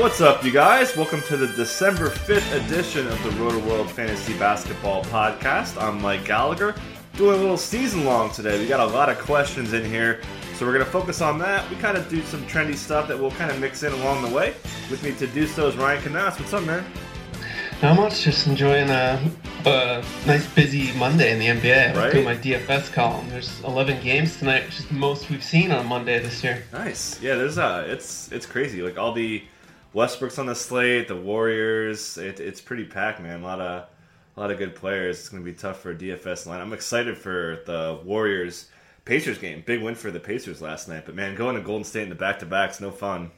What's up, you guys? Welcome to the December 5th edition of the Roto World Fantasy Basketball Podcast. I'm Mike Gallagher, doing a little season long today. We got a lot of questions in here, so we're going to focus on that. We kind of do some trendy stuff that we'll kind of mix in along the way. With me to do so is Ryan Knaus. What's up, man? Not much, just enjoying a, a nice busy Monday in the NBA. Right. Doing my DFS column. There's 11 games tonight, which is the most we've seen on Monday this year. Nice. Yeah, there's uh it's it's crazy. Like all the Westbrook's on the slate, the Warriors. It, it's pretty packed, man. A lot of a lot of good players. It's going to be tough for DFS line. I'm excited for the Warriors Pacers game. Big win for the Pacers last night. But man, going to Golden State in the back to backs, no fun.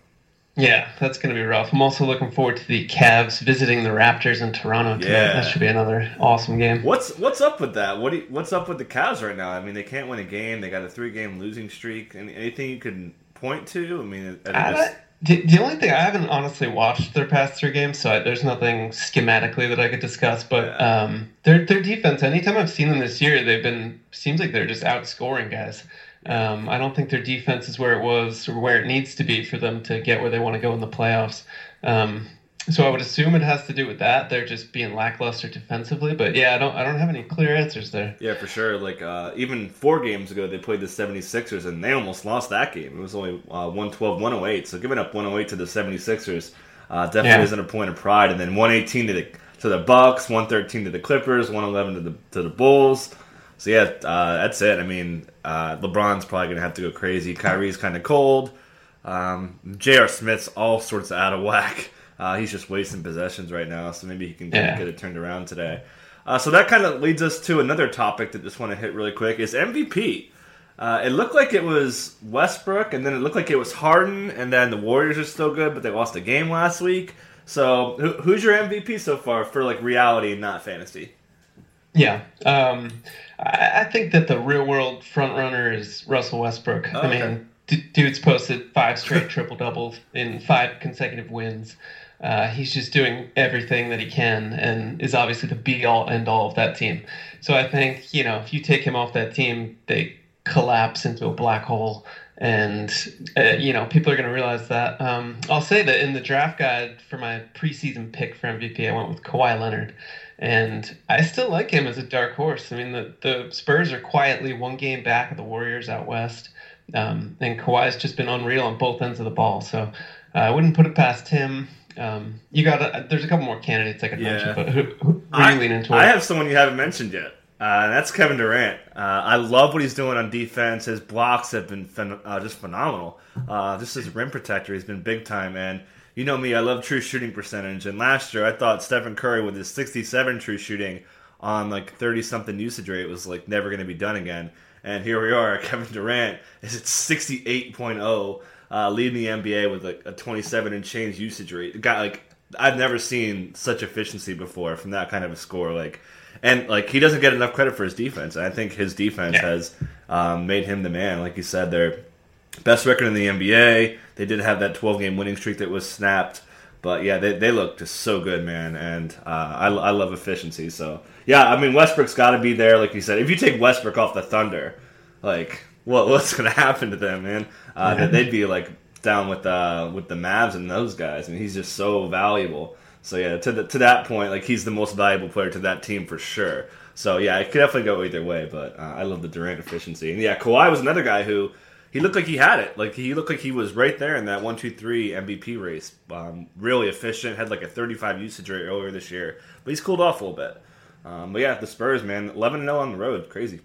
Yeah, that's going to be rough. I'm also looking forward to the Cavs visiting the Raptors in Toronto tonight. Yeah. That should be another awesome game. What's what's up with that? What do you, what's up with the Cavs right now? I mean, they can't win a game. They got a three game losing streak. Anything you can point to? I mean, I- just- the, the only thing I haven't honestly watched their past three games, so I, there's nothing schematically that I could discuss. But um, their their defense, anytime I've seen them this year, they've been seems like they're just outscoring guys. Um, I don't think their defense is where it was or where it needs to be for them to get where they want to go in the playoffs. Um, so I would assume it has to do with that. They're just being lackluster defensively. But yeah, I don't I don't have any clear answers there. Yeah, for sure. Like uh, even four games ago, they played the 76ers and they almost lost that game. It was only uh, 112, 108. So giving up 108 to the 76ers uh, definitely Yeah. isn't a point of pride. And then 118 to the to the Bucks, 113 to the Clippers, 111 to the to the Bulls. So yeah, uh, that's it. I mean, uh, LeBron's probably gonna have to go crazy. Kyrie's kind of cold. Um, J.R. Smith's all sorts of out of whack. Uh, he's just wasting possessions right now, so maybe he can Yeah. get it turned around today. Uh, so that kind of leads us to another topic that I just want to hit really quick is MVP. Uh, it looked like it was Westbrook, and then it looked like it was Harden, and then the Warriors are still good, but they lost a game last week. So who, who's your MVP so far for like reality, not fantasy? Yeah, um, I, I think that the real world front runner is Russell Westbrook. I mean, d- dude's posted five straight triple doubles in five consecutive wins. Uh, he's just doing everything that he can, and is obviously the be all end all of that team. So I think you know if you take him off that team, they collapse into a black hole. And uh, you know people are going to realize that. Um, I'll say that in the draft guide for my preseason pick for MVP, I went with Kawhi Leonard and I still like him as a dark horse. I mean, the, the Spurs are quietly one game back of the Warriors out west, um, and Kawhi's just been unreal on both ends of the ball. So uh, I wouldn't put it past him. Um, you got uh, there's a couple more candidates I could Yeah. mention, but who, who, who I, you lean into? I have someone you haven't mentioned yet. Uh, that's Kevin Durant. Uh, I love what he's doing on defense. His blocks have been phen- uh, just phenomenal. Uh, just as rim protector, he's been big time. And you know me, I love true shooting percentage. And last year, I thought Stephen Curry with his 67 true shooting on like 30 something usage rate was like never going to be done again. And here we are. Kevin Durant is at 68.0, uh, leading the NBA with like a 27 and change usage rate. Got like I've never seen such efficiency before from that kind of a score. Like, and like he doesn't get enough credit for his defense. And I think his defense Yeah. has um, made him the man. Like you said, they're best record in the NBA. They did have that 12 game winning streak that was snapped. But yeah, they, they look just so good, man. And uh, I, I love efficiency. So yeah, I mean, Westbrook's got to be there. Like you said, if you take Westbrook off the Thunder, like what what's going to happen to them, man? Uh, that They'd be like down with uh, with the Mavs and those guys. I mean, he's just so valuable. So yeah, to the, to that point, like he's the most valuable player to that team for sure. So yeah, it could definitely go either way. But uh, I love the Durant efficiency, and yeah, Kawhi was another guy who he looked like he had it. Like he looked like he was right there in that one, two, three MVP race. Um, really efficient. Had like a 35 usage rate earlier this year, but he's cooled off a little bit. Um, but yeah, the Spurs, man, 11 0 on the road, crazy.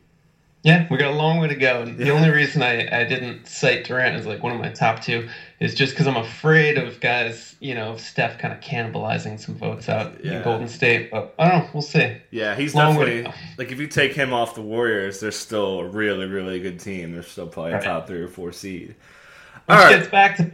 Yeah, we got a long way to go. And the only reason I, I didn't cite Durant as like one of my top two is just because I'm afraid of guys, you know, Steph kind of cannibalizing some votes out Yeah. in Golden State. But I don't know. We'll see. Yeah, he's Long definitely like if you take him off the Warriors, they're still a really, really good team. They're still probably a Right. top three or four seed. Which All right. gets back to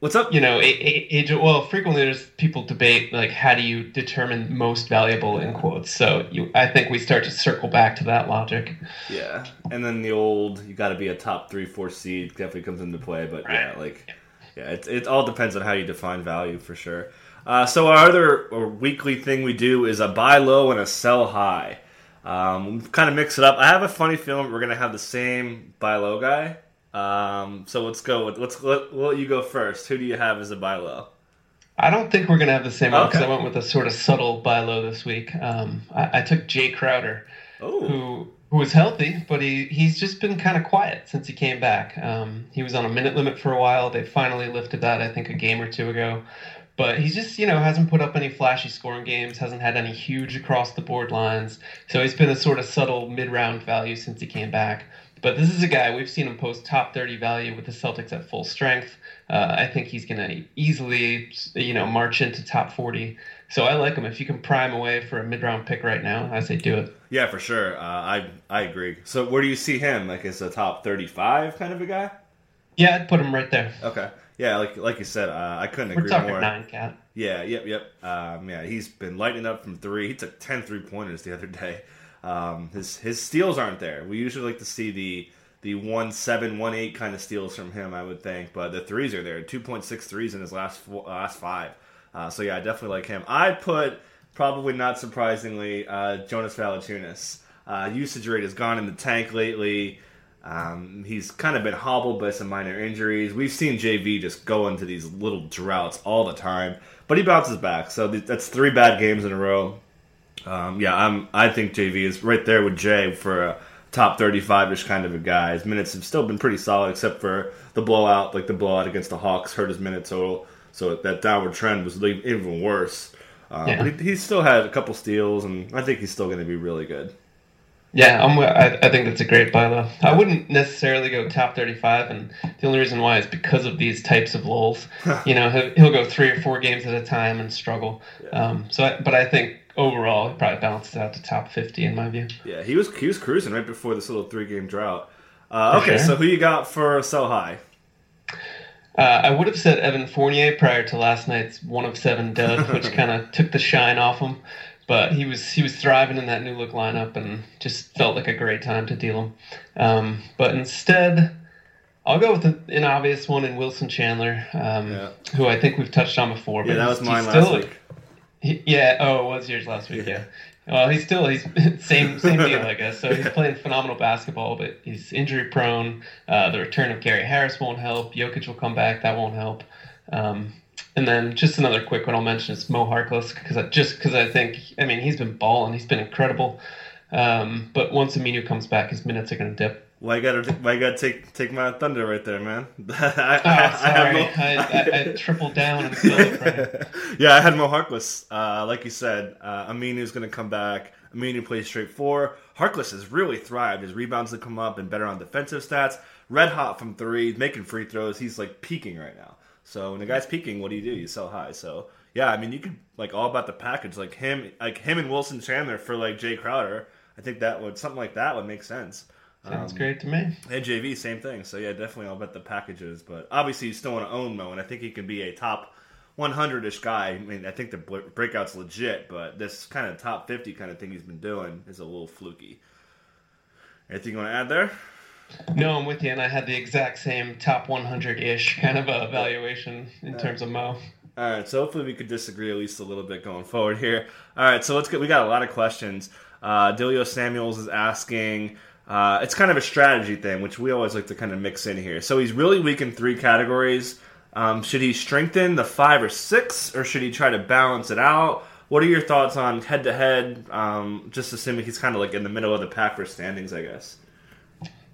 What's up? You know, age. Well, frequently there's people debate like how do you determine most valuable in quotes. So you, I think we start to circle back to that logic. Yeah, and then the old you got to be a top three, four seed definitely comes into play. But right. yeah, like yeah, it it all depends on how you define value for sure. Uh, so our other weekly thing we do is a buy low and a sell high. Um, kind of mix it up. I have a funny feeling we're gonna have the same buy low guy. Um, so let's go. With, let's let, let you go first. Who do you have as a buy low? I don't think we're gonna have the same one because I went with a sort of subtle buy low this week. Um, I, I, took Jae Crowder, Ooh. who who was healthy, but he he's just been kind of quiet since he came back. Um, he was on a minute limit for a while. They finally lifted that, I think, a game or two ago. But he's just, you know, hasn't put up any flashy scoring games, hasn't had any huge across the board lines. So he's been a sort of subtle mid round value since he came back. But this is a guy we've seen him post top 30 value with the Celtics at full strength. Uh, I think he's going to easily, you know, march into top 40. So I like him. If you can prime away for a mid round pick right now, I say do it. Yeah, for sure. Uh, I I agree. So where do you see him? Like as a top 35 kind of a guy? Yeah, I'd put him right there. Okay. Yeah, like like you said, uh, I couldn't agree We're talking more. Nine cat. Yeah, yep, yep. Um, yeah, he's been lighting up from three. He took 10 three pointers the other day. Um, his his steals aren't there. We usually like to see the the one seven one eight kind of steals from him, I would think, but the threes are there. Two point six threes in his last four, last five. Uh, so yeah, I definitely like him. I put probably not surprisingly uh, Jonas Valanciunas. Uh, usage rate has gone in the tank lately. Um, he's kind of been hobbled by some minor injuries. We've seen JV just go into these little droughts all the time, but he bounces back. So th- that's three bad games in a row. Um, yeah, I'm. I think JV is right there with Jae for a top 35ish kind of a guy. His minutes have still been pretty solid, except for the blowout, like the blowout against the Hawks, hurt his minute total. So that downward trend was even worse. Um, yeah. But he, he still had a couple steals, and I think he's still going to be really good. Yeah, I'm, I, I think that's a great buy though. I wouldn't necessarily go top 35, and the only reason why is because of these types of lulls. you know, he'll, he'll, go three or four games at a time and struggle. Yeah. Um, so, I, but I think overall, probably balanced out to top 50 in my view. Yeah, he was he was cruising right before this little three game drought. Uh, okay, sure. so who you got for so high? Uh, I would have said Evan Fournier prior to last night's one of seven dud, which kind of took the shine off him but he was he was thriving in that new look lineup and just felt like a great time to deal him. Um, but instead, I'll go with an obvious one in Wilson Chandler, um, yeah. who I think we've touched on before. But yeah, that was mine last still, week. Yeah, oh, it was yours last week. Yeah. yeah. Well, he's still he's same same deal, I guess. So he's playing phenomenal basketball, but he's injury prone. Uh, the return of Gary Harris won't help. Jokic will come back, that won't help. Um, and then just another quick one I'll mention is Mo Harkless because I just because I think I mean he's been balling, he's been incredible. Um, but once Aminu comes back, his minutes are going to dip. Why you gotta why you gotta take take my thunder right there, man? I, oh, I, I, I, tripled down and. Yeah, I had Mo Harkless. Uh, like you said, uh, Aminu's going to come back. Aminu plays straight four. Harkless has really thrived. His rebounds have come up and better on defensive stats. Red hot from three, making free throws. He's like peaking right now. So when the guy's peaking, what do you do? You sell high. So yeah, I mean, you could like all about the package, like him, like him and Wilson Chandler for like Jae Crowder. I think that would something like that would make sense. Sounds um, great to me. And JV, same thing. So yeah, definitely I'll bet the packages. But obviously, you still want to own Mo, and I think he can be a top 100ish guy. I mean, I think the breakout's legit, but this kind of top 50 kind of thing he's been doing is a little fluky. Anything you want to add there? No, I'm with you, and I had the exact same top 100 ish kind of evaluation in terms of Mo. All right, so hopefully we could disagree at least a little bit going forward here. All right, so let's get. We got a lot of questions. Uh, Delio Samuels is asking. Uh, it's kind of a strategy thing, which we always like to kind of mix in here. So he's really weak in three categories. Um, should he strengthen the five or six, or should he try to balance it out? What are your thoughts on head to head? Just assuming he's kind of like in the middle of the pack for standings, I guess.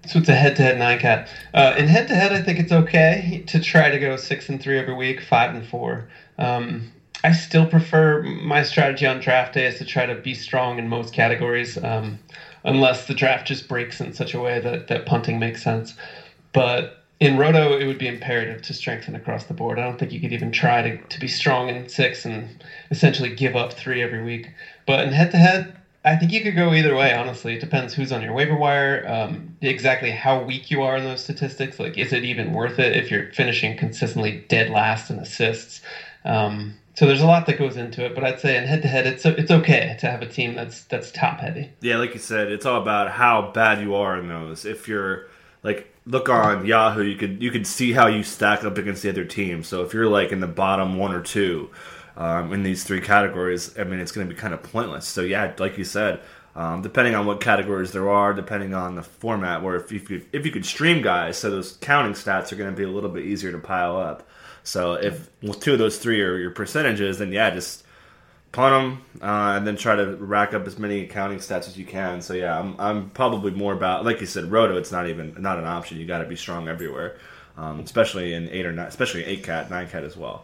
So it's a head-to-head nine cat. Uh, in head-to-head, I think it's okay to try to go six and three every week, five and four. Um, I still prefer my strategy on draft day is to try to be strong in most categories, um, unless the draft just breaks in such a way that, that punting makes sense. But in Roto, it would be imperative to strengthen across the board. I don't think you could even try to, to be strong in six and essentially give up three every week. But in head to head, I think you could go either way. Honestly, it depends who's on your waiver wire, um, exactly how weak you are in those statistics. Like, is it even worth it if you're finishing consistently dead last in assists? Um, so there's a lot that goes into it, but I'd say in head to head, it's it's okay to have a team that's that's top heavy. Yeah, like you said, it's all about how bad you are in those. If you're like look on Yahoo, you could you could see how you stack up against the other team. So if you're like in the bottom one or two um, in these three categories, I mean it's going to be kind of pointless. So yeah, like you said, um, depending on what categories there are, depending on the format, where if you if you could stream guys, so those counting stats are going to be a little bit easier to pile up. So if well, two of those three are your percentages, then yeah, just punt them uh, and then try to rack up as many accounting stats as you can. So yeah, I'm, I'm probably more about like you said, roto. It's not even not an option. You got to be strong everywhere, um, especially in eight or nine, especially eight cat, nine cat as well.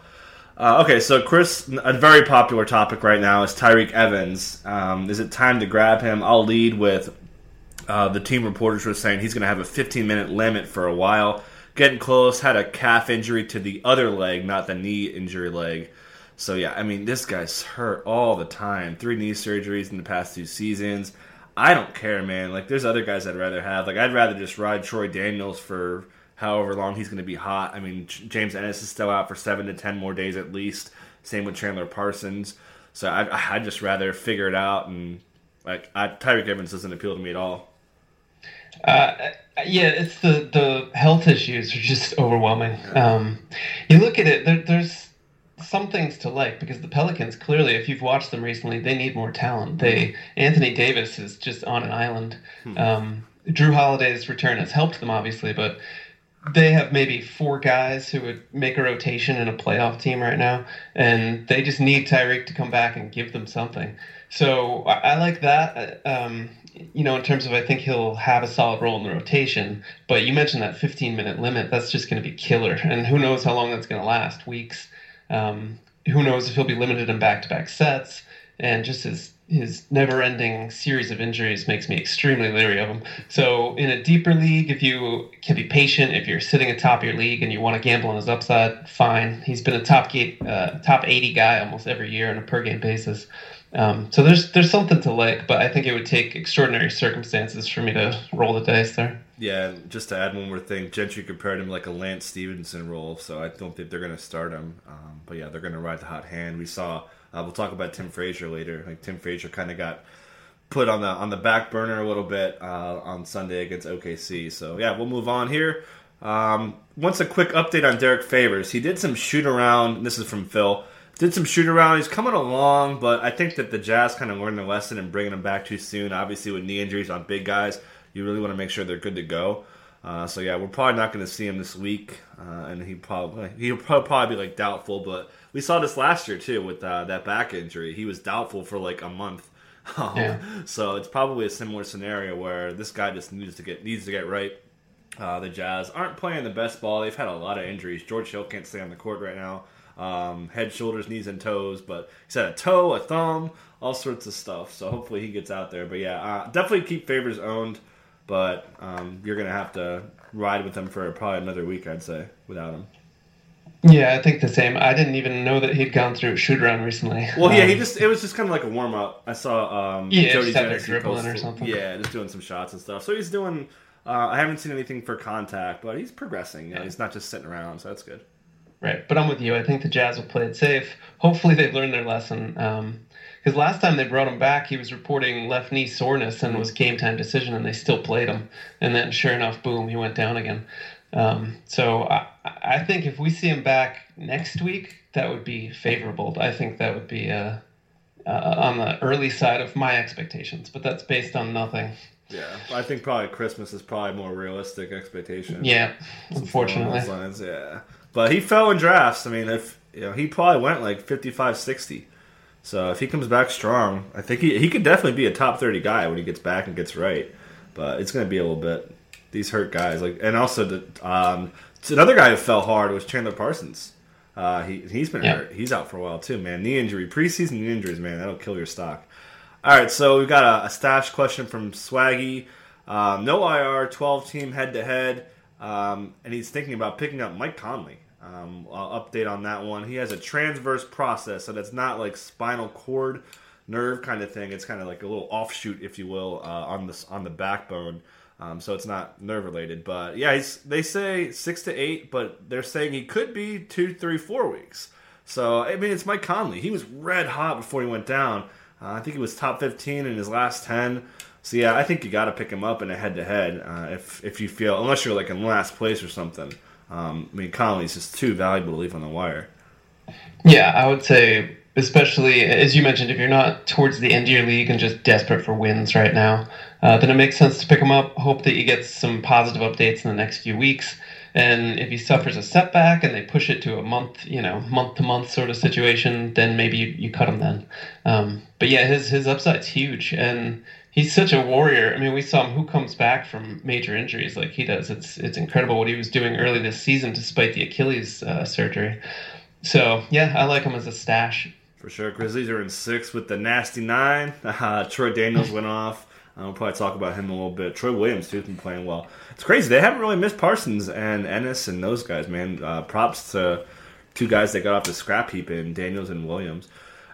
Uh, okay, so Chris, a very popular topic right now is Tyreke Evans. Um, is it time to grab him? I'll lead with uh, the team reporters were saying he's going to have a 15 minute limit for a while. Getting close, had a calf injury to the other leg, not the knee injury leg. So yeah, I mean, this guy's hurt all the time. Three knee surgeries in the past two seasons. I don't care, man. Like, there's other guys I'd rather have. Like, I'd rather just ride Troy Daniels for however long he's going to be hot. I mean, James Ennis is still out for seven to ten more days at least. Same with Chandler Parsons. So I, I'd just rather figure it out. And like, I, Tyreke Evans doesn't appeal to me at all. Uh, yeah, it's the the health issues are just overwhelming. Um, you look at it, there, there's some things to like because the Pelicans clearly, if you've watched them recently, they need more talent. They Anthony Davis is just on an island. Hmm. Um, Jrue Holiday's return has helped them obviously, but they have maybe four guys who would make a rotation in a playoff team right now, and they just need Tyreke to come back and give them something. So I, like that. Um, you know, in terms of I think he'll have a solid role in the rotation. But you mentioned that 15 minute limit. That's just going to be killer, and who knows how long that's going to last? Weeks. Um, who knows if he'll be limited in back to back sets? And just his his never-ending series of injuries makes me extremely leery of him. So, in a deeper league, if you can be patient, if you're sitting atop your league and you want to gamble on his upside, fine. He's been a top uh, top 80 guy almost every year on a per game basis. Um, so there's there's something to like, but I think it would take extraordinary circumstances for me to roll the dice there. Yeah, just to add one more thing, Gentry compared him like a Lance Stephenson role, so I don't think they're going to start him. Um, but yeah, they're going to ride the hot hand. We saw. Uh, we'll talk about Tim Frazier later. Like Tim Frazier kind of got put on the on the back burner a little bit uh, on Sunday against OKC. So yeah, we'll move on here. Um, once a quick update on Derrick Favors. He did some shoot around. This is from Phil did some shoot around. He's coming along, but I think that the Jazz kind of learned their lesson and bringing him back too soon. Obviously, with knee injuries on big guys, you really want to make sure they're good to go. Uh, so yeah, we're probably not going to see him this week, uh, and he probably he'll probably be like doubtful. But we saw this last year too with uh, that back injury. He was doubtful for like a month. Um, yeah. So it's probably a similar scenario where this guy just needs to get needs to get right. Uh, the Jazz aren't playing the best ball. They've had a lot of injuries. George Hill can't stay on the court right now um, head, shoulders, knees, and toes. But he said a toe, a thumb, all sorts of stuff. So hopefully he gets out there. But yeah, uh, definitely keep Favors owned. But um, you're gonna have to ride with him for probably another week, I'd say, without him. Yeah, I think the same. I didn't even know that he'd gone through a shoot around recently. Well, um, yeah, he um, just it was just kind of like a warm up. I saw um yeah, Jody just dribbling or something. Yeah, just doing some shots and stuff. So he's doing. Uh, I haven't seen anything for contact, but he's progressing. You know, yeah. He's not just sitting around, so that's good. Right, but I'm with you. I think the Jazz will play it safe. Hopefully, they've learned their lesson. Because um, last time they brought him back, he was reporting left knee soreness and was game time decision, and they still played him. And then, sure enough, boom, he went down again. Um, so I, I, think if we see him back next week, that would be favorable. I think that would be uh, uh, on the early side of my expectations, but that's based on nothing. Yeah, I think probably Christmas is probably more realistic expectation. Yeah, unfortunately. Yeah. But he fell in drafts. I mean, if you know, he probably went like 55, 60. So if he comes back strong, I think he he could definitely be a top thirty guy when he gets back and gets right. But it's going to be a little bit these hurt guys like, and also the um, another guy who fell hard was Chandler Parsons. Uh, he he's been hurt. He's out for a while too, man. Knee injury, preseason knee injuries, man. That'll kill your stock. All right, so we've got a, a stash question from Swaggy. Um, no IR, twelve team head to head, and he's thinking about picking up Mike Conley. Um, I'll update on that one. He has a transverse process, so that's not like spinal cord nerve kind of thing. It's kind of like a little offshoot, if you will, uh, on the on the backbone. Um, so it's not nerve related. But yeah, they say six to eight, but they're saying he could be two, three, four weeks. So I mean, it's Mike Conley. He was red hot before he went down. Uh, I think he was top 15 in his last 10. So yeah, I think you got to pick him up in a head to head if if you feel unless you're like in last place or something. Um, I mean, Conley's just too valuable to leave on the wire. Yeah, I would say, especially as you mentioned, if you're not towards the end of your league and just desperate for wins right now, uh, then it makes sense to pick him up. Hope that you get some positive updates in the next few weeks. And if he suffers a setback and they push it to a month, you know, month to month sort of situation, then maybe you, you cut him then. Um, but yeah, his his upside's huge, and he's such a warrior. I mean, we saw him who comes back from major injuries like he does. It's it's incredible what he was doing early this season despite the Achilles uh, surgery. So yeah, I like him as a stash. For sure, Grizzlies are in six with the nasty nine. Uh, Troy Daniels went off. Uh, we'll probably talk about him a little bit. Troy Williams too has been playing well. It's crazy they haven't really missed Parsons and Ennis and those guys, man. Uh, props to two guys that got off the scrap heap in Daniels and Williams.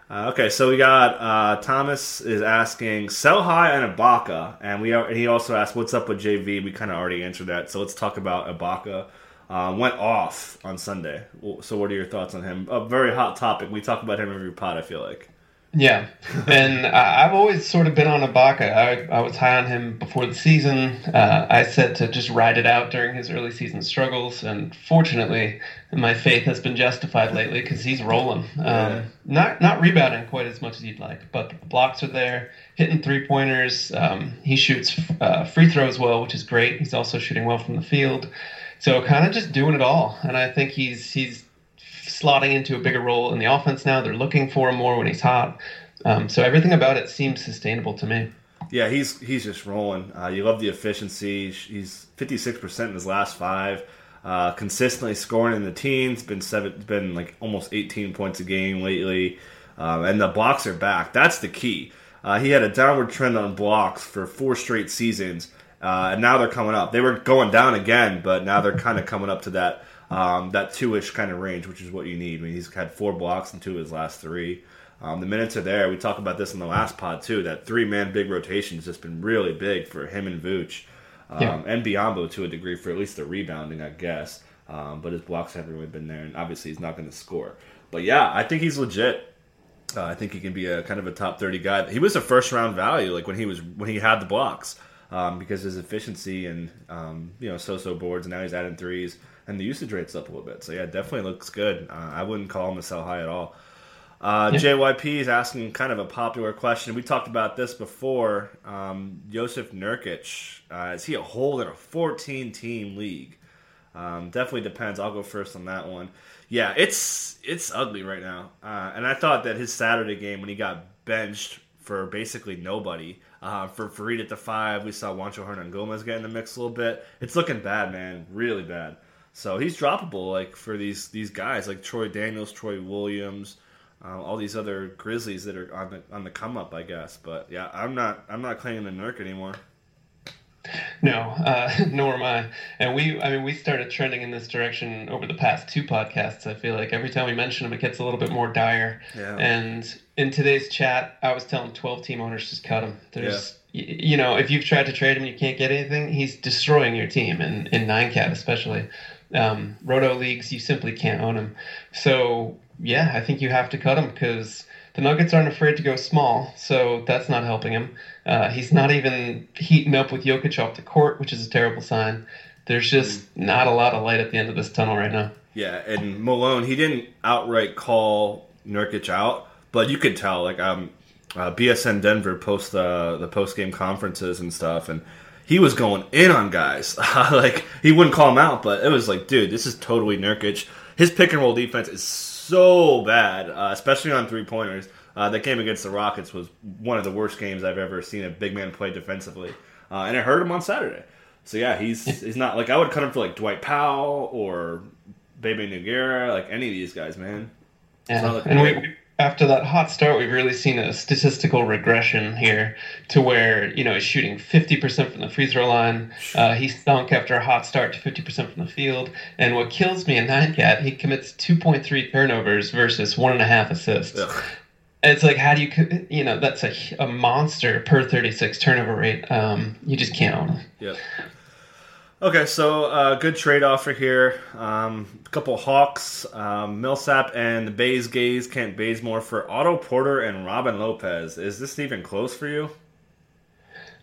Uh, okay, so we got uh, Thomas is asking sell high on Ibaka, and we are, and he also asked what's up with JV. We kind of already answered that, so let's talk about Ibaka. Uh, went off on Sunday. So, what are your thoughts on him? A very hot topic. We talk about him every pod. I feel like. Yeah, and I've always sort of been on Ibaka. I, I was high on him before the season. Uh, I said to just ride it out during his early season struggles, and fortunately, my faith has been justified lately because he's rolling. Um, yeah. Not not rebounding quite as much as you'd like, but the blocks are there, hitting three pointers. Um, he shoots uh, free throws well, which is great. He's also shooting well from the field, so kind of just doing it all. And I think he's he's slotting into a bigger role in the offense now. They're looking for him more when he's hot. Um, so everything about it seems sustainable to me. Yeah, he's he's just rolling. Uh, you love the efficiency. He's fifty six percent in his last five. Uh, consistently scoring in the teens. Been seven. Been like almost eighteen points a game lately. Um, and the blocks are back. That's the key. Uh, he had a downward trend on blocks for four straight seasons, uh, and now they're coming up. They were going down again, but now they're kind of coming up to that um, that two ish kind of range, which is what you need. I mean, he's had four blocks in two of his last three. Um, the minutes are there. We talked about this in the last pod too. That three man big rotation has just been really big for him and Vooch, um, yeah. and Biyombo to a degree for at least the rebounding, I guess. Um, but his blocks haven't really been there, and obviously he's not going to score. But yeah, I think he's legit. Uh, I think he can be a kind of a top thirty guy. He was a first round value, like when he was when he had the blocks, um, because his efficiency and um, you know so so boards. And now he's adding threes and the usage rate's up a little bit. So yeah, definitely looks good. Uh, I wouldn't call him a sell high at all. Uh, yeah. JYP is asking kind of a popular question. We talked about this before. Um, Jusuf Nurkic uh, is he a hold in a 14 team league? Um, definitely depends. I'll go first on that one. Yeah, it's it's ugly right now. Uh, and I thought that his Saturday game when he got benched for basically nobody. Uh, for Faried at the five, we saw Juancho Hernangomez get in the mix a little bit. It's looking bad, man. Really bad. So he's droppable, like for these these guys, like Troy Daniels, Troy Williams, uh, all these other Grizzlies that are on the on the come up, I guess. But yeah, I'm not I'm not claiming the Nurk anymore. No, uh, nor am I. And we, I mean, we started trending in this direction over the past two podcasts. I feel like every time we mention him, it gets a little bit more dire. Yeah. And in today's chat, I was telling 12 team owners just cut him. There's, yeah. you know, if you've tried to trade him, you can't get anything. He's destroying your team, in in nine cat especially um, roto leagues, you simply can't own him. So yeah, I think you have to cut him because the Nuggets aren't afraid to go small, so that's not helping him. Uh, he's not even heating up with Jokic off the court, which is a terrible sign. There's just not a lot of light at the end of this tunnel right now. Yeah, and Malone, he didn't outright call Nurkic out, but you could tell. Like, um, uh, BSN Denver post uh, the post game conferences and stuff, and he was going in on guys. like he wouldn't call him out, but it was like, dude, this is totally Nurkic. His pick and roll defense is so bad, uh, especially on three pointers. Uh, that game against the Rockets was one of the worst games I've ever seen a big man play defensively, uh, and it hurt him on Saturday. So yeah, he's he's not like I would cut him for like Dwight Powell or Bebe Nogueira, like any of these guys, man. Yeah, and we, after that hot start, we've really seen a statistical regression here to where, you know, he's shooting 50% from the free throw line. Uh, he stunk after a hot start to 50% from the field. And what kills me in that cat, he commits 2.3 turnovers versus one and a half assists. Ugh. it's like how do you you know that's a, a monster per 36 turnover rate um, you just can't own him Yep. Okay, so uh, good trade offer here. Um, couple Hawks, um, Millsap and the Bays Gaze, Kent Bazemore for Otto Porter and Robin Lopez. Is this even close for you?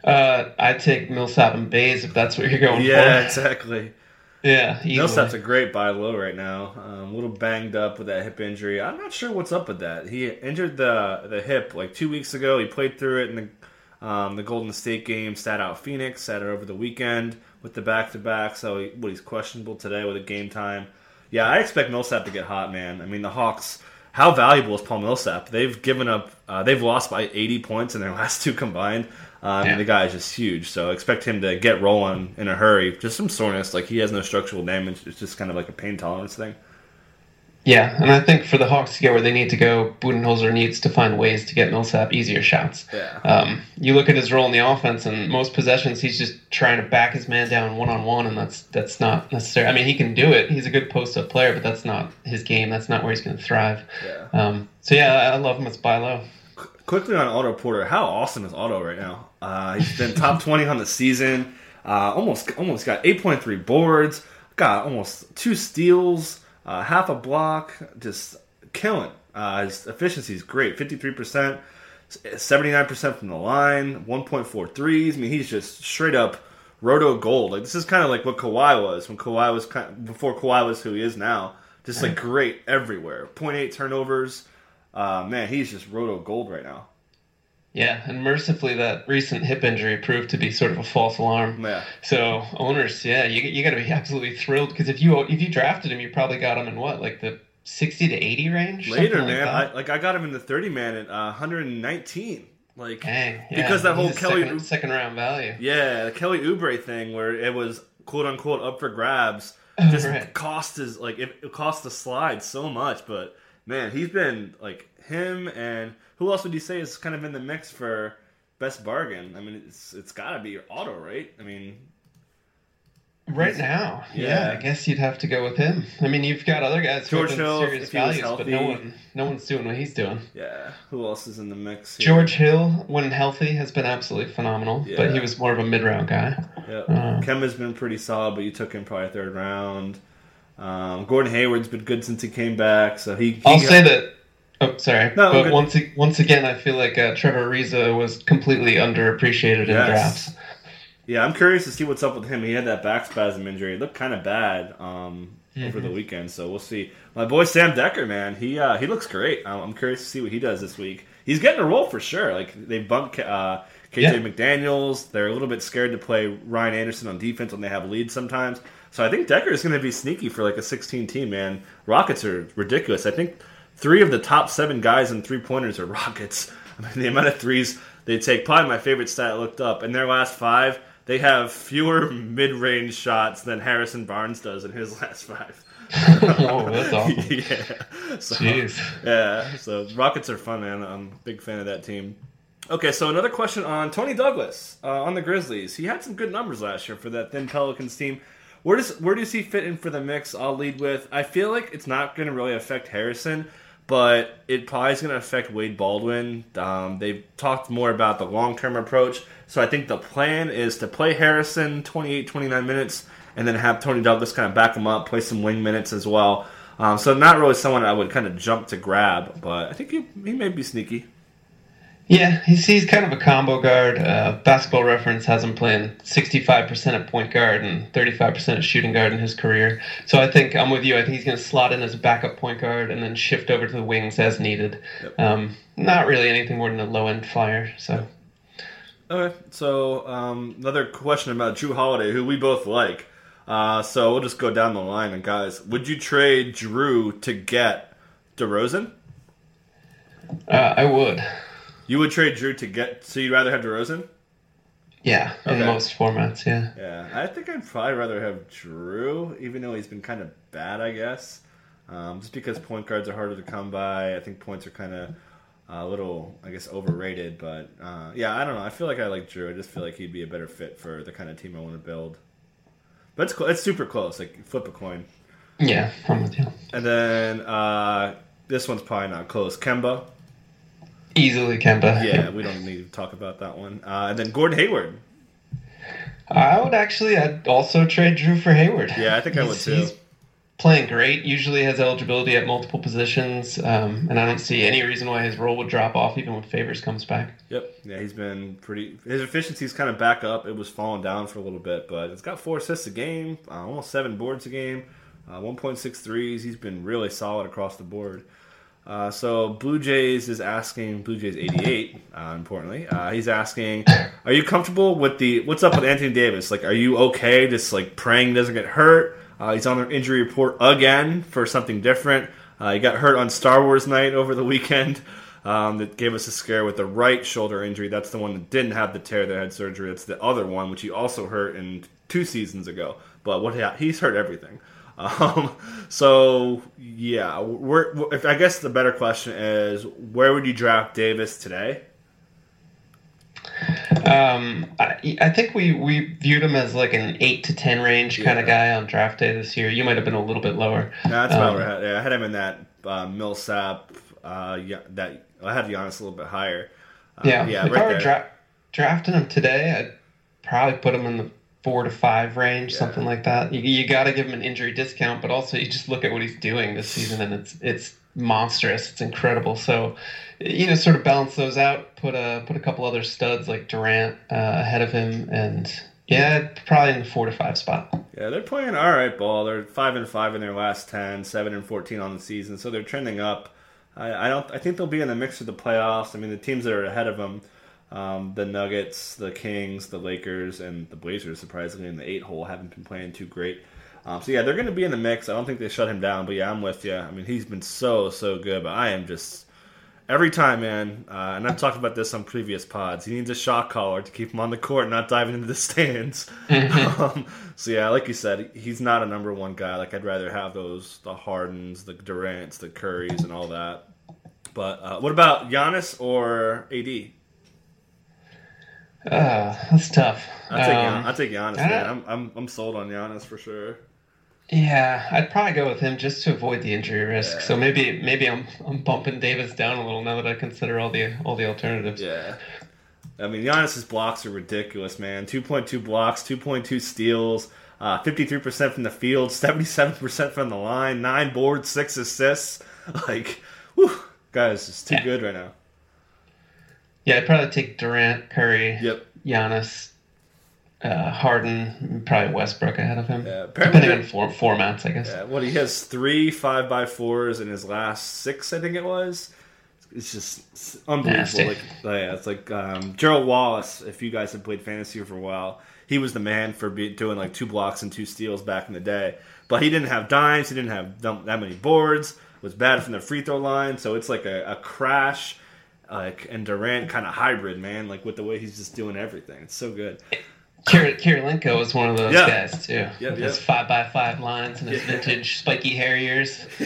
uh, i'd take millsap and bays if that's what you're going Yeah, for exactly. yeah easily. Millsap's a great buy low right now. Um, a little banged up with that hip injury. I'm not sure what's up with that. He injured the the hip like two weeks ago. He played through it in the um, the Golden State game. Sat out Phoenix. Sat out over the weekend with the back to back. So he, what he's questionable today with a game time. Yeah, I expect Millsap to get hot, man. I mean the Hawks. How valuable is Paul Millsap? They've given up. Uh, they've lost by 80 points in their last two combined. Um, Yeah. and the guy is just huge, so expect him to get rolling in a hurry. Just some soreness, like he has no structural damage. It's just kind of like a pain tolerance thing. Yeah and i think for the hawks to get where they need to go budenholzer needs to find ways to get millsap easier shots Yeah. um, you look at his role in the offense and most possessions he's just trying to back his man down one-on-one and that's that's not necessary i mean he can do it he's a good post-up player but that's not his game that's not where he's going to thrive Yeah. um, so yeah i love him as buy low Qu- Quickly on Otto Porter, how awesome is Otto right now? Uh, he's been top twenty on the season. Uh, almost, almost got eight point three boards. Got almost two steals, uh, half a block. Just killing. Uh, his efficiency is great. Fifty three percent, seventy nine percent from the line. 1.4 threes. I mean, he's just straight up roto gold. Like this is kind of like what Kawhi was when Kawhi was kind before Kawhi was who he is now. Just like great everywhere. 0.8 turnovers. Uh, man, he's just roto gold right now. Yeah and mercifully that recent hip injury proved to be sort of a false alarm Yeah. so owners yeah you, you got to be absolutely thrilled because if you if you drafted him you probably got him in what like the 60 to 80 range Later, like man, that? I, like I got him in the 30 man at uh, 119. Like Dang, yeah. because that whole Kelly, second, second round value. yeah, the Kelly Oubre thing where it was quote unquote up for grabs, just Right. cost his like it, it cost the slide so much. But man, he's been like him and who else would you say is kind of in the mix for best bargain? I mean, it's it's got to be your Otto, right? I mean, Right now, yeah. Yeah. I guess you'd have to go with him. I mean, you've got other guys who George been Hill, serious if he was values, but no one, no one's doing what he's doing. yeah, who else is in the mix? Here? George Hill, when healthy, has been absolutely phenomenal, but he was more of a mid round guy. Yeah. Uh, Kemba's been pretty solid, but you took him probably third round. Um, Gordon Hayward's been good since he came back, so he. he I'll got- say that. Oh, sorry. No, but once once again, I feel like uh, Trevor Ariza was completely underappreciated in Yes. drafts. Yeah, I'm curious to see what's up with him. He had that back spasm injury. It looked kind of bad um, over Mm-hmm. the weekend, so we'll see. My boy Sam Dekker, man, he uh, he looks great. I'm, I'm curious to see what he does this week. He's getting a role for sure. Like they bumped uh, KJ Yeah. McDaniels. They're a little bit scared to play Ryan Anderson on defense when they have leads sometimes. So I think Decker is going to be sneaky for like a 16 team. Man, Rockets are ridiculous. I think three of the top seven guys in three pointers are Rockets. I mean, the amount of threes they take. Probably my favorite stat I looked up. In their last five, they have fewer mid-range shots than Harrison Barnes does in his last five. oh, that's awesome. yeah. So, Jeez. yeah. So Rockets are fun, man. I'm a big fan of that team. Okay, so another question on Toney Douglas uh, on the Grizzlies. He had some good numbers last year for that thin Pelicans team. Where does where does he fit in for the mix? I'll lead with. I feel like it's not going to really affect Harrison, but it probably is going to affect Wade Baldwin. Um, they've talked more about the long term approach, so I think the plan is to play Harrison 28, 29 minutes, and then have Toney Douglas kind of back him up, play some wing minutes as well. Um, so not really someone I would kind of jump to grab, but I think he, he may be sneaky. Yeah, he's, he's kind of a combo guard. Uh, basketball reference has him playing 65% at point guard and 35% at shooting guard in his career. So I think I'm with you. I think he's going to slot in as a backup point guard and then shift over to the wings as needed. Um, not really anything more than a low end flyer. So Okay, so um, another question about Jrue Holiday, who we both like. Uh, so we'll just go down the line. And guys, would you trade Drew to get DeRozan? uh, I would. You would trade Jrue to get. So you'd rather have DeRozan? Yeah, in Okay. most formats, yeah. Yeah, I think I'd probably rather have Jrue, even though he's been kind of bad, I guess. Um, just because point guards are harder to come by. I think points are kind of a little, I guess, overrated. But uh, yeah, I don't know. I feel like I like Jrue. I just feel like he'd be a better fit for the kind of team I want to build. But it's, cl- it's super close. Like flip a coin. Yeah, I'm with you. And then uh, this one's probably not close. Kemba. Easily Kemba. Yeah, we don't need to talk about that one. Uh, and then Gordon Hayward. I would actually I'd also trade Jrue for Hayward. Yeah, I think I would He's- too. He's playing great. Usually has eligibility at multiple positions, um, and I don't see any reason why his role would drop off even when Favors comes back. Yep. Yeah, he's been pretty. His efficiency's kind of back up. It was falling down for a little bit, but it's got four assists a game, uh, almost seven boards a game, uh, 1.6 threes. He's been really solid across the board. Uh, so Blue Jays is asking Blue Jays 88. Uh, importantly, uh, he's asking, "Are you comfortable with the what's up with Anthony Davis? Like, are you okay? Just like praying doesn't get hurt? Uh, he's on the injury report again for something different. Uh, he got hurt on Star Wars night over the weekend. Um, that gave us a scare with the right shoulder injury. That's the one that didn't have the tear that had surgery. It's the other one, which he also hurt in two seasons ago. But what he, he's hurt everything. Um, so yeah, we're, if, I guess the better question is, where would you draft Davis today? Um, I, I think we, we viewed him as like an eight to ten range kind of guy on draft day this year. You might have been a little bit lower. No, that's about Um, right. Yeah, I had him in that uh, Millsap. Uh, yeah, that I had Giannis a little bit higher. Uh, Yeah, yeah, if right I were dra- drafting him today, I'd probably put him in the four to five range, something like that. You, you got to give him an injury discount, but also you just look at what he's doing this season, and it's it's monstrous. It's incredible. So, you know, sort of balance those out. Put a put a couple other studs like Durant uh, ahead of him, and yeah, probably in the four to five spot. Yeah, they're playing all right ball. They're five and five in their last 10, 7 and fourteen on the season, so they're trending up. I, I don't. I think they'll be in the mix of the playoffs. I mean, the teams that are ahead of them, um, the Nuggets, the Kings, the Lakers, and the Blazers, surprisingly in the eight hole, haven't been playing too great. Um, so yeah, they're going to be in the mix. I don't think they shut him down, but yeah, I'm with you. I mean, he's been so so good, but I am just every time, man. Uh, and I've talked about this on previous pods. He needs a shot caller to keep him on the court, not diving into the stands. um, so yeah, like you said, he's not a number one guy. Like I'd rather have those the Hardens, the Durant's, the Currys, and all that. But uh, what about Giannis or AD? Uh, that's tough. I'll take, Um, Gian- I'll take Giannis, I man. I'm, I'm I'm sold on Giannis for sure. Yeah, I'd probably go with him just to avoid the injury risk. Yeah. So maybe maybe I'm I'm bumping Davis down a little now that I consider all the all the alternatives. Yeah. I mean, Giannis's blocks are ridiculous, man. 2.2 blocks, 2.2 steals, uh, 53% from the field, 77% from the line, 9 boards, 6 assists. Like, whew, guys, it's too Yeah. good right now. Yeah, I'd probably take Durant, Curry, Yep. Giannis, uh, Harden, probably Westbrook ahead of him. Yeah, Depending on they're- formats, I guess. Yeah, what he has three five by fours in his last six, I think it was. It's just it's unbelievable. Nasty. Like, oh, yeah, it's like um, Gerald Wallace. If you guys have played fantasy for a while, he was the man for be, doing like two blocks and two steals back in the day. But he didn't have dimes. He didn't have that many boards. Was bad from the free throw line. So it's like a, a crash. Like and Durant kind of hybrid, man. Like with the way he's just doing everything. It's so good. Kir- Kirilenko is one of those Yeah. guys too. Yep, with his five by five lines and his Yeah. vintage spiky hair years.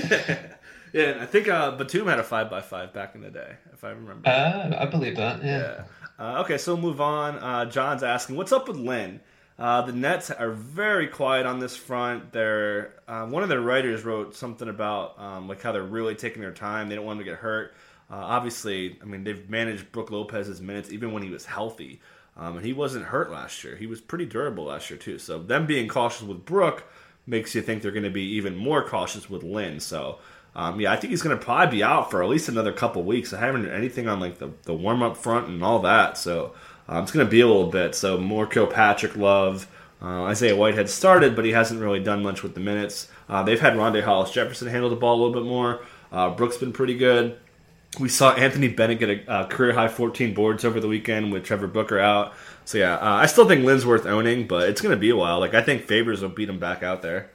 yeah, and I think uh, Batum had a five by five back in the day, if I remember. Uh, I believe that. Yeah. Yeah. Uh, okay, so we'll move on. Uh, John's asking, what's up with Lin? Uh, the Nets are very quiet on this front. They're uh, one of their writers wrote something about um, like how they're really taking their time. They don't want him to get hurt. Uh, obviously, I mean they've managed Brook Lopez's minutes even when he was healthy, um, and he wasn't hurt last year. He was pretty durable last year too. So them being cautious with Brooke makes you think they're going to be even more cautious with Lin. So um, yeah, I think he's going to probably be out for at least another couple weeks. I haven't heard anything on like the, the warm up front and all that. So um, it's going to be a little bit. So more Kilpatrick love. Uh, Isaiah Whitehead started, but he hasn't really done much with the minutes. Uh, they've had Rondae Hollis Jefferson handle the ball a little bit more. Uh, Brooks been pretty good. We saw Anthony Bennett get a uh, career high 14 boards over the weekend with Trevor Booker out. So yeah, uh, I still think Lin's worth owning, but it's going to be a while. Like I think Favors will beat him back out there.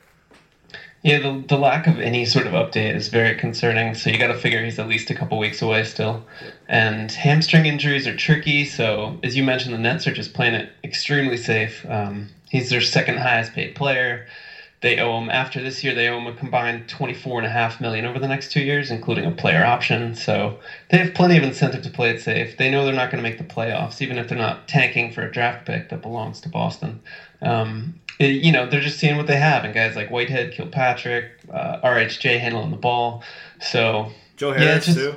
Yeah, the, the lack of any sort of update is very concerning. So you got to figure he's at least a couple weeks away still. And hamstring injuries are tricky. So as you mentioned, the Nets are just playing it extremely safe. Um, he's their second highest paid player. They owe him after this year. They owe him a combined twenty four and a half million over the next two years, including a player option. So they have plenty of incentive to play it safe. They know they're not going to make the playoffs, even if they're not tanking for a draft pick that belongs to Boston. Um, it- you know, they're just seeing what they have, and guys like Whitehead, Kilpatrick, uh, RHJ handling the ball. So Joe Yeah, Harris just- too.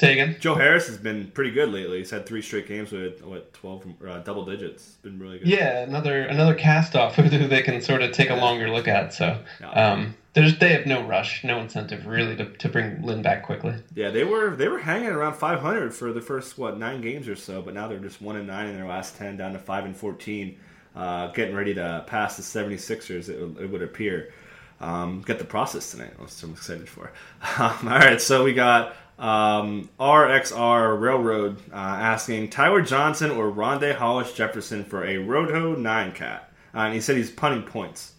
The- Jo- s- Say again. Joe Harris has been pretty good lately. He's had three straight games with what twelve uh, double digits. It's been really good. Yeah, another another cast off who they can sort of take a longer look at. So um, there's they have no rush, no incentive really to, to bring Lin back quickly. Yeah, they were they were hanging around 500 for the first what nine games or so, but now they're just one and nine in their last ten, down to five and 14, uh, getting ready to pass the 76ers. It, would- it would appear. Um, get the process tonight. I'm excited for. Um, all right, so we got um, RXR Railroad uh, asking Tyler Johnson or Rondae Hollis Jefferson for a Roto nine cat, uh, and he said he's punting points.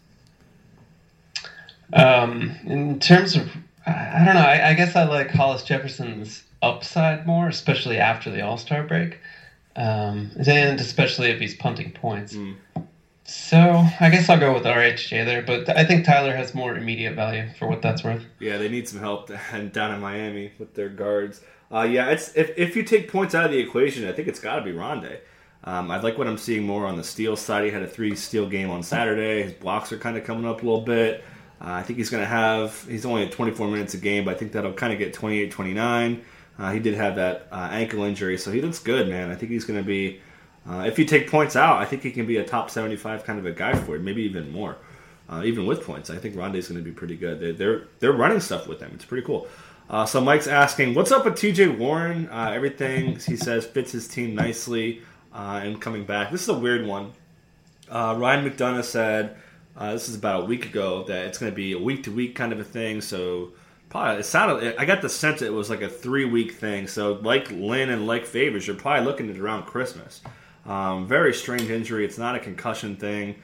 Um, in terms of, I don't know. I, I guess I like Hollis Jefferson's upside more, especially after the All Star break, um, and especially if he's punting points. So I guess I'll go with RHJ there, but I think Tyler has more immediate value for what that's worth. Yeah, they need some help down in Miami with their guards. Uh, yeah, it's if, if you take points out of the equation, I think it's got to be Rondae. Um, I like what I'm seeing more on the steal side. He had a three steal game on Saturday. His blocks are kind of coming up a little bit. Uh, I think he's going to have. He's only at 24 minutes a game, but I think that'll kind of get 28, 29. Uh, he did have that uh, ankle injury, so he looks good, man. I think he's going to be. Uh, if you take points out, I think he can be a top 75 kind of a guy for it, maybe even more. Uh, even with points, I think Rondae's going to be pretty good. They, they're they're running stuff with him. It's pretty cool. Uh, so Mike's asking, what's up with T.J. Warren? Uh, everything he says fits his team nicely uh, and coming back. This is a weird one. Uh, Ryan McDonough said this is about a week ago that it's going to be a week to week kind of a thing. So probably it sounded. I got the sense it was like a three week thing. So like Lin and like Favors, you're probably looking at around Christmas. Um, very strange injury. It's not a concussion thing.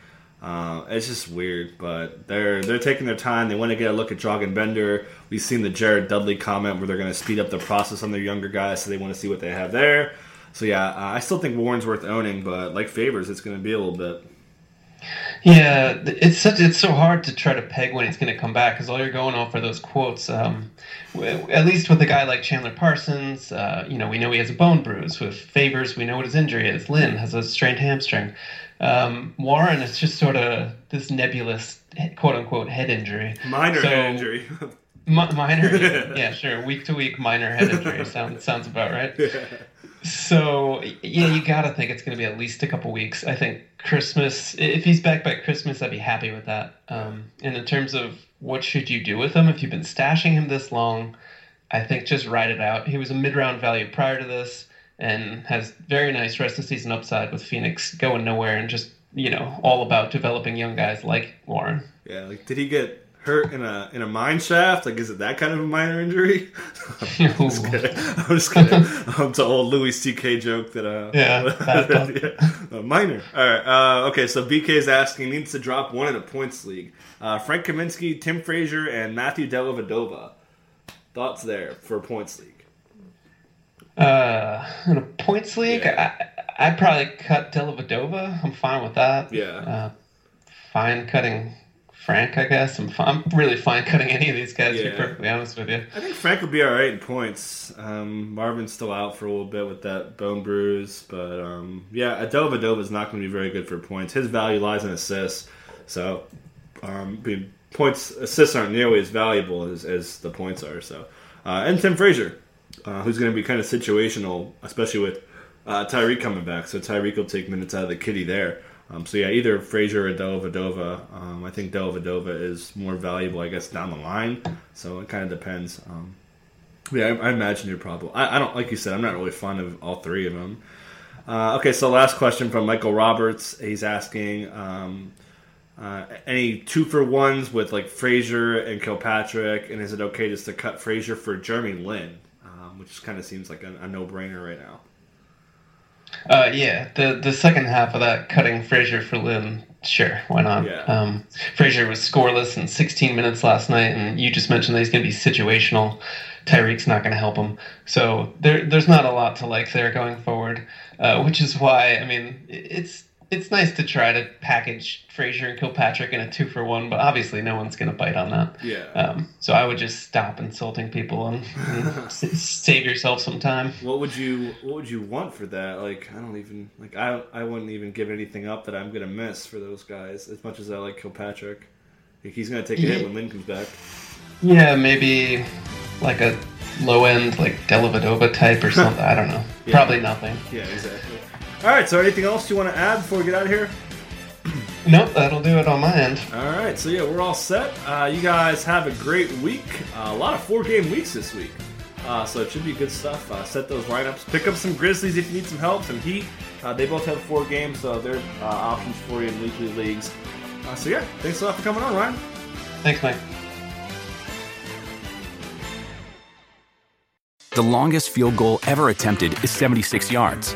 Uh, it's just weird, but they're they're taking their time. They want to get a look at Dragan Bender. We've seen the Jared Dudley comment where they're going to speed up the process on their younger guys, so they want to see what they have there. So yeah, I still think Warren's worth owning, but like Favors, it's going to be a little bit. Yeah, it's such it's so hard to try to peg when he's going to come back because all you're going off are those quotes. Um, at least with a guy like Chandler Parsons, uh, you know, we know he has a bone bruise. With Favors, we know what his injury is. Lin has a strained hamstring. Um, Warren it's just sort of this nebulous quote unquote head injury. Minor So- head injury. Mi- minor, yeah, sure. Week to week, minor head injury sounds sounds about right. So yeah, you gotta think it's gonna be at least a couple weeks. I think Christmas. If he's back by Christmas, I'd be happy with that. Um, and in terms of what should you do with him, if you've been stashing him this long, I think just ride it out. He was a mid-round value prior to this, and has very nice rest of season upside with Phoenix going nowhere and just you know all about developing young guys like Warren. yeah, like did he get hurt in a in a mine shaft? Like, is it that kind of a minor injury? I'm just kidding. I'm just kidding. um, it's an old Louis C.K. joke that uh Yeah, yeah, minor. All right. Uh, okay, so BK is asking needs to drop one in a points league. Uh, Frank Kaminsky, Tim Frazier, and Matthew Dellavedova. Thoughts there for points league? Uh, in a points league, Yeah. I, I'd probably cut Dellavedova. I'm fine with that. Yeah. Uh, fine cutting Frank, I guess. I'm, I'm really fine cutting any of these guys, to be perfectly honest with you. I think Frank will be all right in points. Um, Marvin's still out for a little bit with that bone bruise, but um, yeah, Adova is not going to be very good for points. His value lies in assists, so um, points assists aren't nearly as valuable as, as the points are. So, uh, and Tim Frazier, uh, who's going to be kind of situational, especially with uh, Tyreke coming back. So Tyreke will take minutes out of the kitty there. Um, so yeah, either Frazier or Dellavedova. Um, I think Dellavedova is more valuable, I guess, down the line. So it kind of depends. Um, yeah, I, I imagine you're probably. I, I don't like you said. I'm not really fond of all three of them. Uh, okay, so last question from Michael Roberts. He's asking um, uh, any two for ones with like Frazier and Kilpatrick, and is it okay just to cut Frazier for Jeremy Lin, um, which kind of seems like a, a no brainer right now. Uh, yeah, the the second half of that cutting Frazier for Lin, sure, why not? Yeah. Um, Frazier was scoreless in 16 minutes last night, and you just mentioned that he's going to be situational. Tyreke's not going to help him, so there there's not a lot to like there going forward, uh, which is why I mean it's it's nice to try to package Frazier and Kilpatrick in a two for one, but obviously no one's going to bite on that. Yeah. Um, so I would just stop insulting people and, and save yourself some time. What would you What would you want for that? Like, I don't even like. I I wouldn't even give anything up that I'm gonna miss for those guys. As much as I like Kilpatrick, like, he's gonna take a hit when Lin comes back. Yeah, maybe like a low end like Dellavedova type or something. I don't know. Yeah. Probably nothing. Yeah, exactly. All right. So, anything else you want to add before we get out of here? Nope, that'll do it on my end. All right. So yeah, we're all set. Uh, you guys have a great week. Uh, a lot of four-game weeks this week. Uh, so it should be good stuff. Uh, set those lineups. Pick up some Grizzlies if you need some help. Some Heat. Uh, they both have four games, so they're uh, options for you in weekly leagues. Uh, so yeah, thanks a lot for coming on, Ryan. Thanks, Mike. The longest field goal ever attempted is 76 yards.